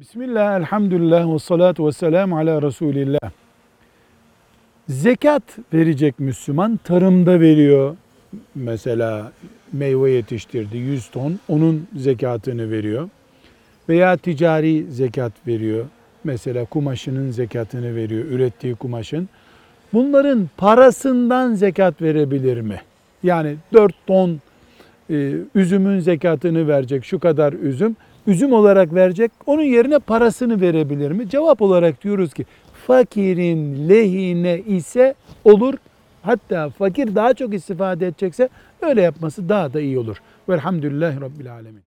Bismillah, elhamdülillah ve salatu ve selamu ala Resulillah. Zekat verecek Müslüman tarımda veriyor. Mesela meyve yetiştirdi 100 ton onun zekatını veriyor. Veya ticari zekat veriyor. Mesela kumaşının zekatını veriyor, ürettiği kumaşın. Bunların parasından zekat verebilir mi? Yani 4 ton üzümün zekatını verecek şu kadar üzüm üzüm olarak verecek onun yerine parasını verebilir mi? Cevap olarak diyoruz ki fakirin lehine ise olur. Hatta fakir daha çok istifade edecekse öyle yapması daha da iyi olur. Velhamdülillahi Rabbil Alemin.